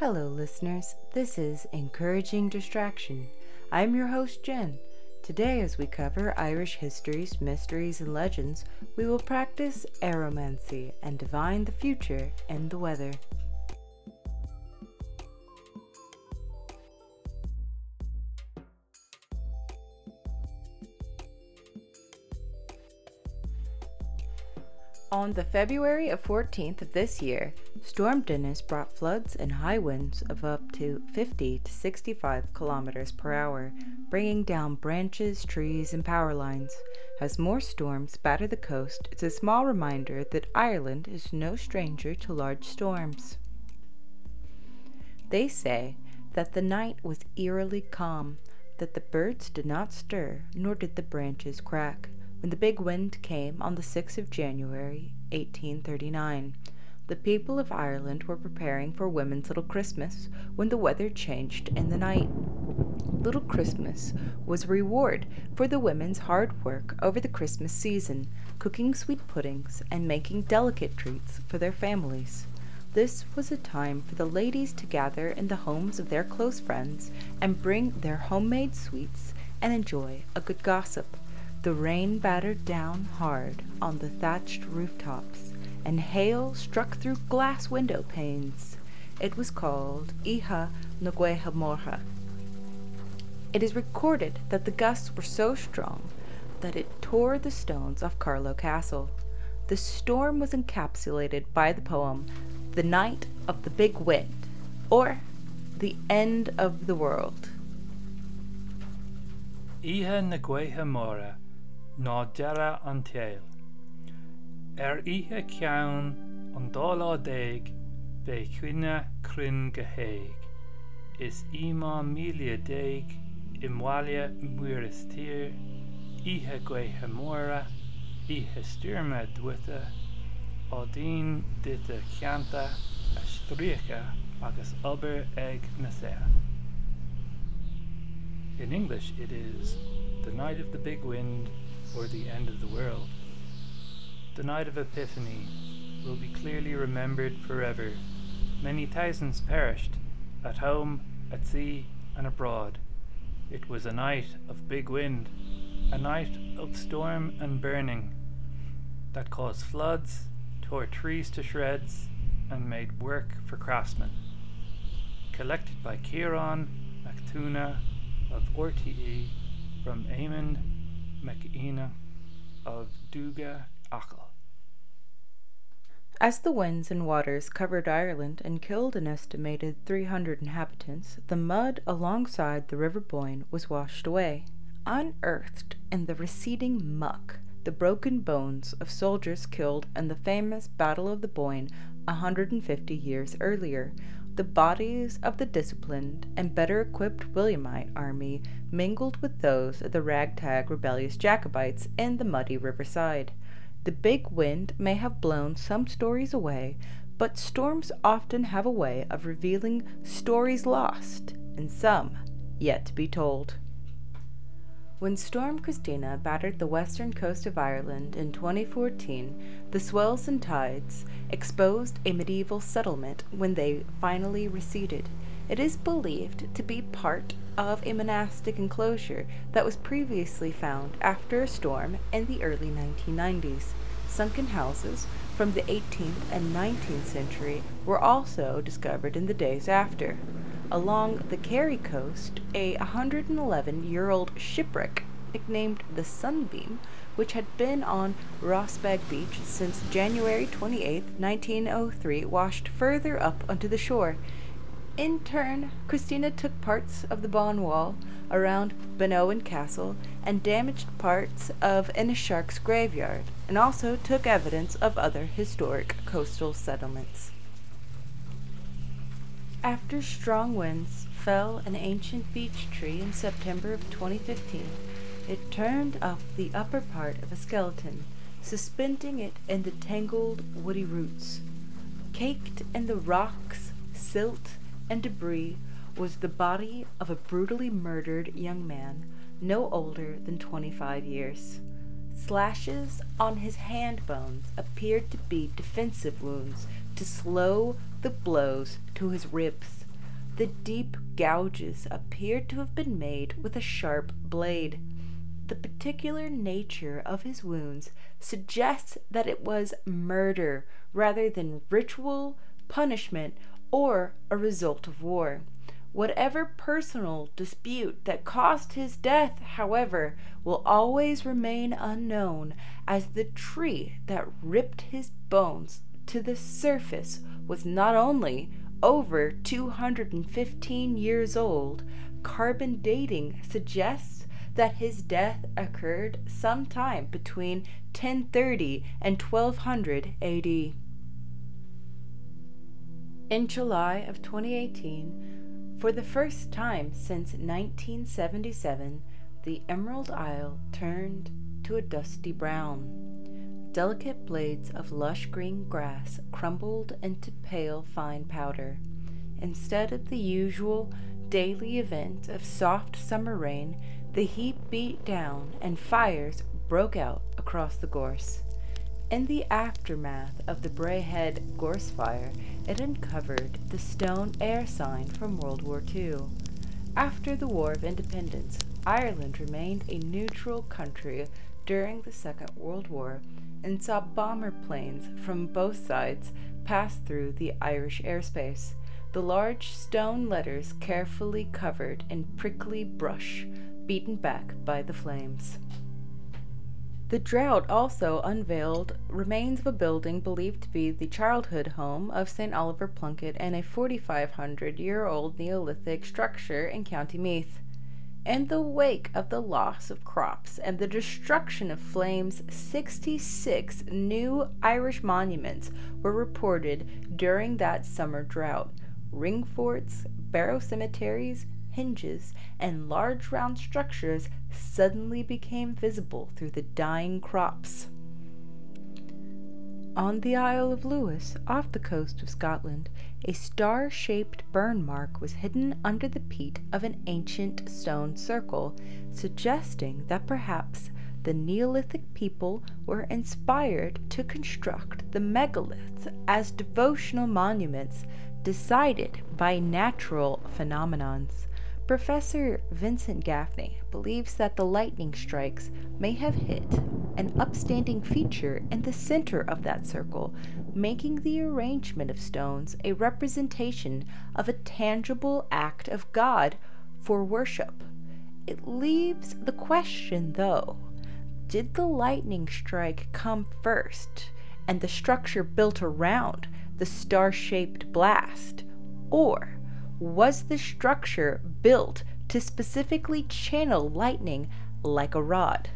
Hello, listeners. This is Encouraging Distraction. I'm your host, Jen. Today, as we cover Irish histories, mysteries, and legends, we will practice aeromancy and divine the future and the weather. On the February of 14th of this year, Storm Dennis brought floods and high winds of up to 50 to 65 kilometers per hour, bringing down branches, trees, and power lines. As more storms batter the coast, it's a small reminder that Ireland is no stranger to large storms. They say that the night was eerily calm, that the birds did not stir, nor did the branches crack when the big wind came on the 6th of January, 1839. The people of Ireland were preparing for Women's Little Christmas when the weather changed in the night. Little Christmas was a reward for the women's hard work over the Christmas season, cooking sweet puddings and making delicate treats for their families. This was a time for the ladies to gather in the homes of their close friends and bring their homemade sweets and enjoy a good gossip. The rain battered down hard on the thatched rooftops, and hail struck through glass window panes. It was called Iha Morha. It is recorded that the gusts were so strong that it tore the stones off Carlow Castle. The storm was encapsulated by the poem The Night of the Big Wind, or The End of the World. Iha Morha ná deara an téal. Ar ihe ceann an dálá déig bé chuine crunn go héig. Is imá mília déig i mháile muir tír, ihe gwaithe móra, ihe stúrme duite, á dín duite cheanta a stríocha agus obair ag na sea. In English it is The Night of the Big Wind or the end of the world. The night of Epiphany will be clearly remembered forever. Many thousands perished, at home, at sea, and abroad. It was a night of big wind, a night of storm and burning, that caused floods, tore trees to shreds, and made work for craftsmen. Collected by Kieran MacTuna of RTE from Eamon McEna of Duga Achel. As the winds and waters covered Ireland and killed an estimated 300 inhabitants, the mud alongside the River Boyne was washed away. Unearthed in the receding muck, the broken bones of soldiers killed in the famous Battle of the Boyne a 150 years earlier, the bodies of the disciplined and better equipped Williamite army mingled with those of the ragtag rebellious Jacobites in the muddy riverside. The big wind may have blown some stories away, but storms often have a way of revealing stories lost and some yet to be told. When Storm Christina battered the western coast of Ireland in 2014, the swells and tides exposed a medieval settlement when they finally receded. It is believed to be part of a monastic enclosure that was previously found after a storm in the early 1990s. Sunken houses from the 18th and 19th century were also discovered in the days after. Along the Kerry coast, a 111 year old shipwreck nicknamed the Sunbeam, which had been on Rossbeigh Beach since January 28, 1903, washed further up onto the shore. In turn, Christina took parts of the bawn Wall around Bunowen Castle and damaged parts of Inishark's graveyard, and also took evidence of other historic coastal settlements. After strong winds fell an ancient beech tree in September of 2015, it turned up the upper part of a skeleton, suspending it in the tangled woody roots. Caked in the rocks, silt, and debris was the body of a brutally murdered young man, no older than 25 years. Slashes on his hand bones appeared to be defensive wounds to slow the blows to his ribs. The deep gouges appeared to have been made with a sharp blade. The particular nature of his wounds suggests that it was murder rather than ritual, punishment, or a result of war. Whatever personal dispute that caused his death, however, will always remain unknown, as the tree that ripped his bones to the surface was not only over 215 years old, carbon dating suggests that his death occurred sometime between 1030 and 1200 AD. In July of 2018, for the first time since 1977, the Emerald Isle turned to a dusty brown. Delicate blades of lush green grass crumbled into pale fine powder. Instead of the usual daily event of soft summer rain, the heat beat down and fires broke out across the gorse. In the aftermath of the Bray Head Gorse Fire, it uncovered the stone air sign from World War II. After the War of Independence, Ireland remained a neutral country during the Second World War and saw bomber planes from both sides pass through the Irish airspace. The large stone letters carefully covered in prickly brush, beaten back by the flames. The drought also unveiled remains of a building believed to be the childhood home of St. Oliver Plunkett and a 4,500 year old Neolithic structure in County Meath. In the wake of the loss of crops and the destruction of flames, 66 new Irish monuments were reported during that summer drought. Ring forts, barrow cemeteries, henges, and large round structures suddenly became visible through the dying crops. On the Isle of Lewis, off the coast of Scotland, a star shaped burn mark was hidden under the peat of an ancient stone circle, suggesting that perhaps the Neolithic people were inspired to construct the megaliths as devotional monuments decided by natural phenomenons. Professor Vincent Gaffney believes that the lightning strikes may have hit an upstanding feature in the center of that circle, making the arrangement of stones a representation of a tangible act of God for worship. It leaves the question, though did the lightning strike come first and the structure built around the star shaped blast? Or was the structure built to specifically channel lightning like a rod?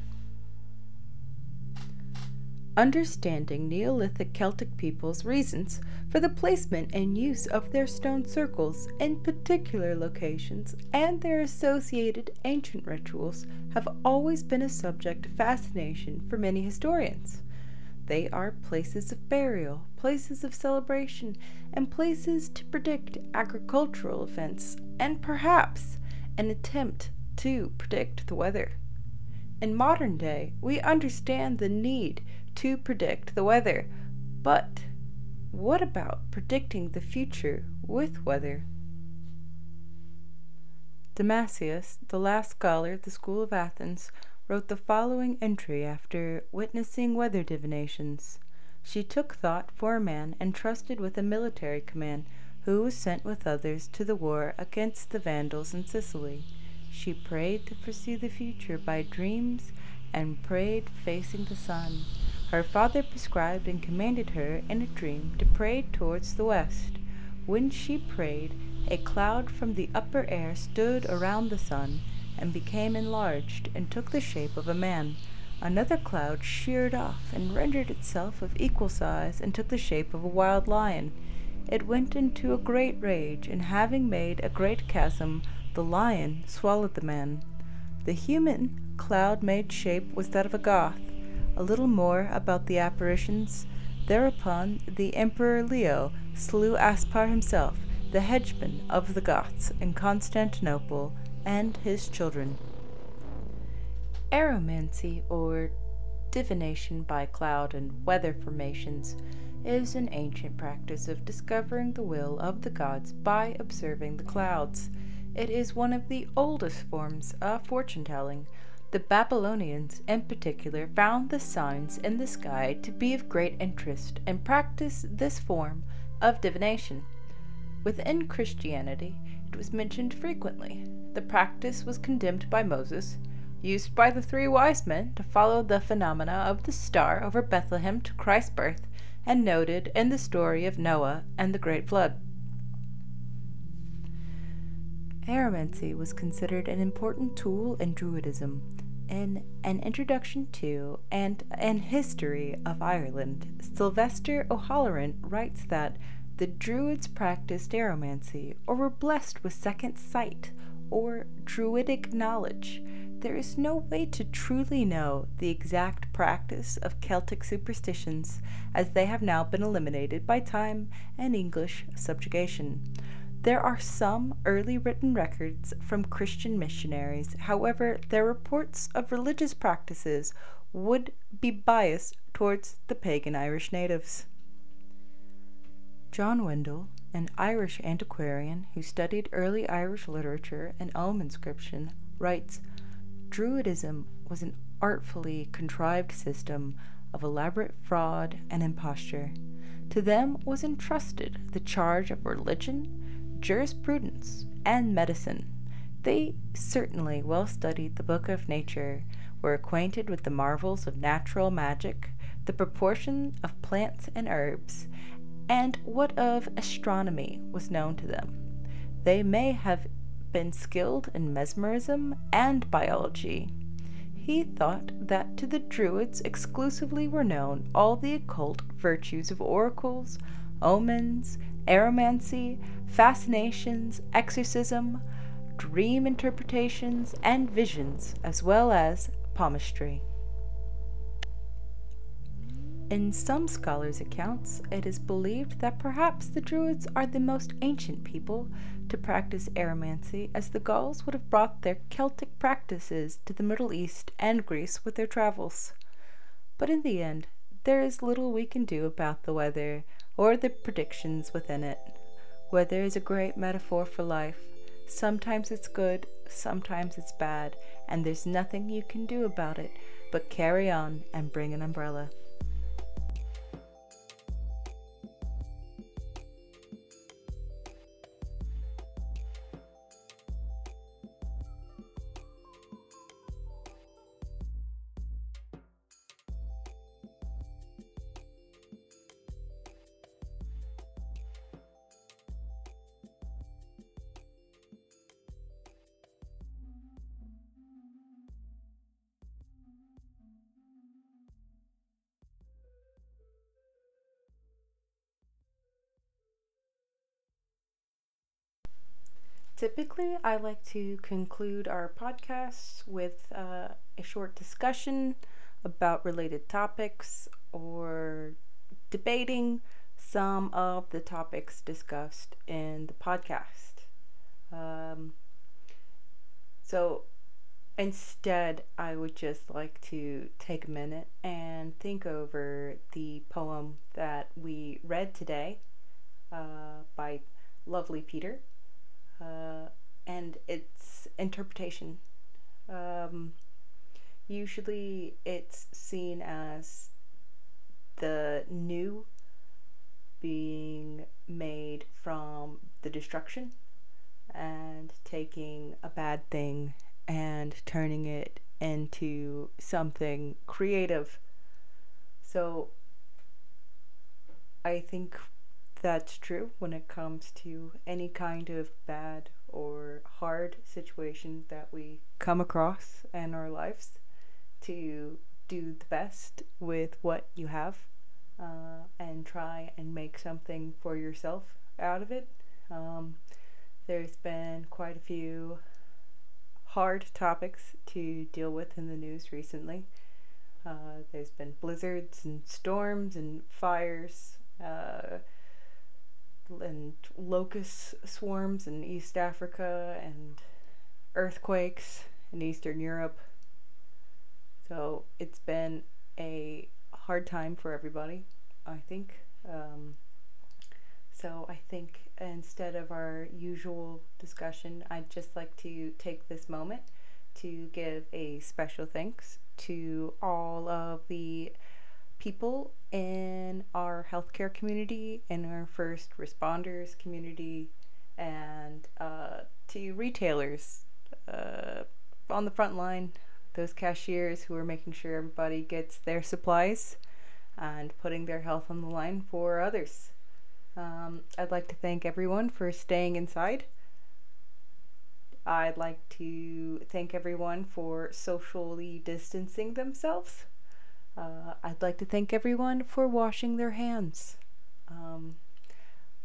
Understanding Neolithic Celtic peoples' reasons for the placement and use of their stone circles in particular locations and their associated ancient rituals have always been a subject of fascination for many historians. They are places of burial, places of celebration, and places to predict agricultural events, and perhaps an attempt to predict the weather. In modern day, we understand the need to predict the weather, but what about predicting the future with weather? Damascius, the last scholar of the school of Athens, wrote the following entry after witnessing weather divinations. She took thought for a man entrusted with a military command, who was sent with others to the war against the Vandals in Sicily. She prayed to foresee the future by dreams and prayed facing the sun. Her father prescribed and commanded her in a dream to pray towards the west. When she prayed, a cloud from the upper air stood around the sun and became enlarged and took the shape of a man. Another cloud sheared off and rendered itself of equal size and took the shape of a wild lion. It went into a great rage, and having made a great chasm, the lion swallowed the man. The human cloud made shape was that of a Goth. A little more about the apparitions. Thereupon the Emperor Leo slew Aspar himself, the hegemon of the Goths, in Constantinople, and his children. Aeromancy, or divination by cloud and weather formations, is an ancient practice of discovering the will of the gods by observing the clouds. It is one of the oldest forms of fortune telling. The Babylonians, in particular, found the signs in the sky to be of great interest and practiced this form of divination. Within Christianity, it was mentioned frequently. The practice was condemned by Moses, used by the three wise men to follow the phenomena of the star over Bethlehem to Christ's birth, and noted in the story of Noah and the great flood. Aeromancy was considered an important tool in Druidism. In An Introduction to and An History of Ireland, Sylvester O'Halloran writes that the Druids practiced aeromancy or were blessed with second sight or druidic knowledge. There is no way to truly know the exact practice of Celtic superstitions, as they have now been eliminated by time and English subjugation. There are some early written records from Christian missionaries, however, their reports of religious practices would be biased towards the pagan Irish natives. John Windele, an Irish antiquarian who studied early Irish literature and ogham inscription, writes Druidism was an artfully contrived system of elaborate fraud and imposture. To them was entrusted the charge of religion, jurisprudence, and medicine. They certainly well studied the book of nature, were acquainted with the marvels of natural magic, the proportion of plants and herbs, and what of astronomy was known to them. They may have been skilled in mesmerism and biology. He thought that to the Druids exclusively were known all the occult virtues of oracles, omens, aeromancy, fascinations, exorcism, dream interpretations, and visions, as well as palmistry. In some scholars' accounts, it is believed that perhaps the Druids are the most ancient people to practice aeromancy, as the Gauls would have brought their Celtic practices to the Middle East and Greece with their travels. But in the end, there is little we can do about the weather or the predictions within it. Weather is a great metaphor for life. Sometimes it's good, sometimes it's bad, and there's nothing you can do about it but carry on and bring an umbrella. Typically, I like to conclude our podcasts with uh, a short discussion about related topics or debating some of the topics discussed in the podcast. Um, so instead, I would just like to take a minute and think over the poem that we read today uh, by Lovely Peter uh, and its interpretation. Um, usually it's seen as the new being made from the destruction and taking a bad thing and turning it into something creative. So I think that's true when it comes to any kind of bad or hard situation that we come across in our lives to do the best with what you have uh, and try and make something for yourself out of it. Um, there's been quite a few hard topics to deal with in the news recently. Uh, there's been blizzards and storms and fires. Uh, and locust swarms in East Africa and earthquakes in Eastern Europe. So it's been a hard time for everybody, I think, Um, so I think instead of our usual discussion, I'd just like to take this moment to give a special thanks to all of the people in our healthcare community, in our first responders community, and uh, to retailers uh, on the front line, those cashiers who are making sure everybody gets their supplies and putting their health on the line for others. Um, I'd like to thank everyone for staying inside. I'd like to thank everyone for socially distancing themselves. Uh, I'd like to thank everyone for washing their hands. Um,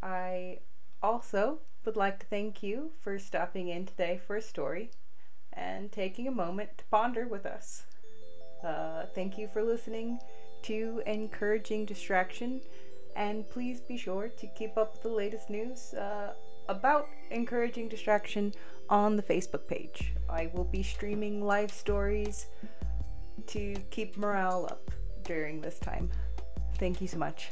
I also would like to thank you for stopping in today for a story and taking a moment to ponder with us. Uh, thank you for listening to Encouraging Distraction, and please be sure to keep up with the latest news uh, about Encouraging Distraction on the Facebook page. I will be streaming live stories to keep morale up during this time. Thank you so much.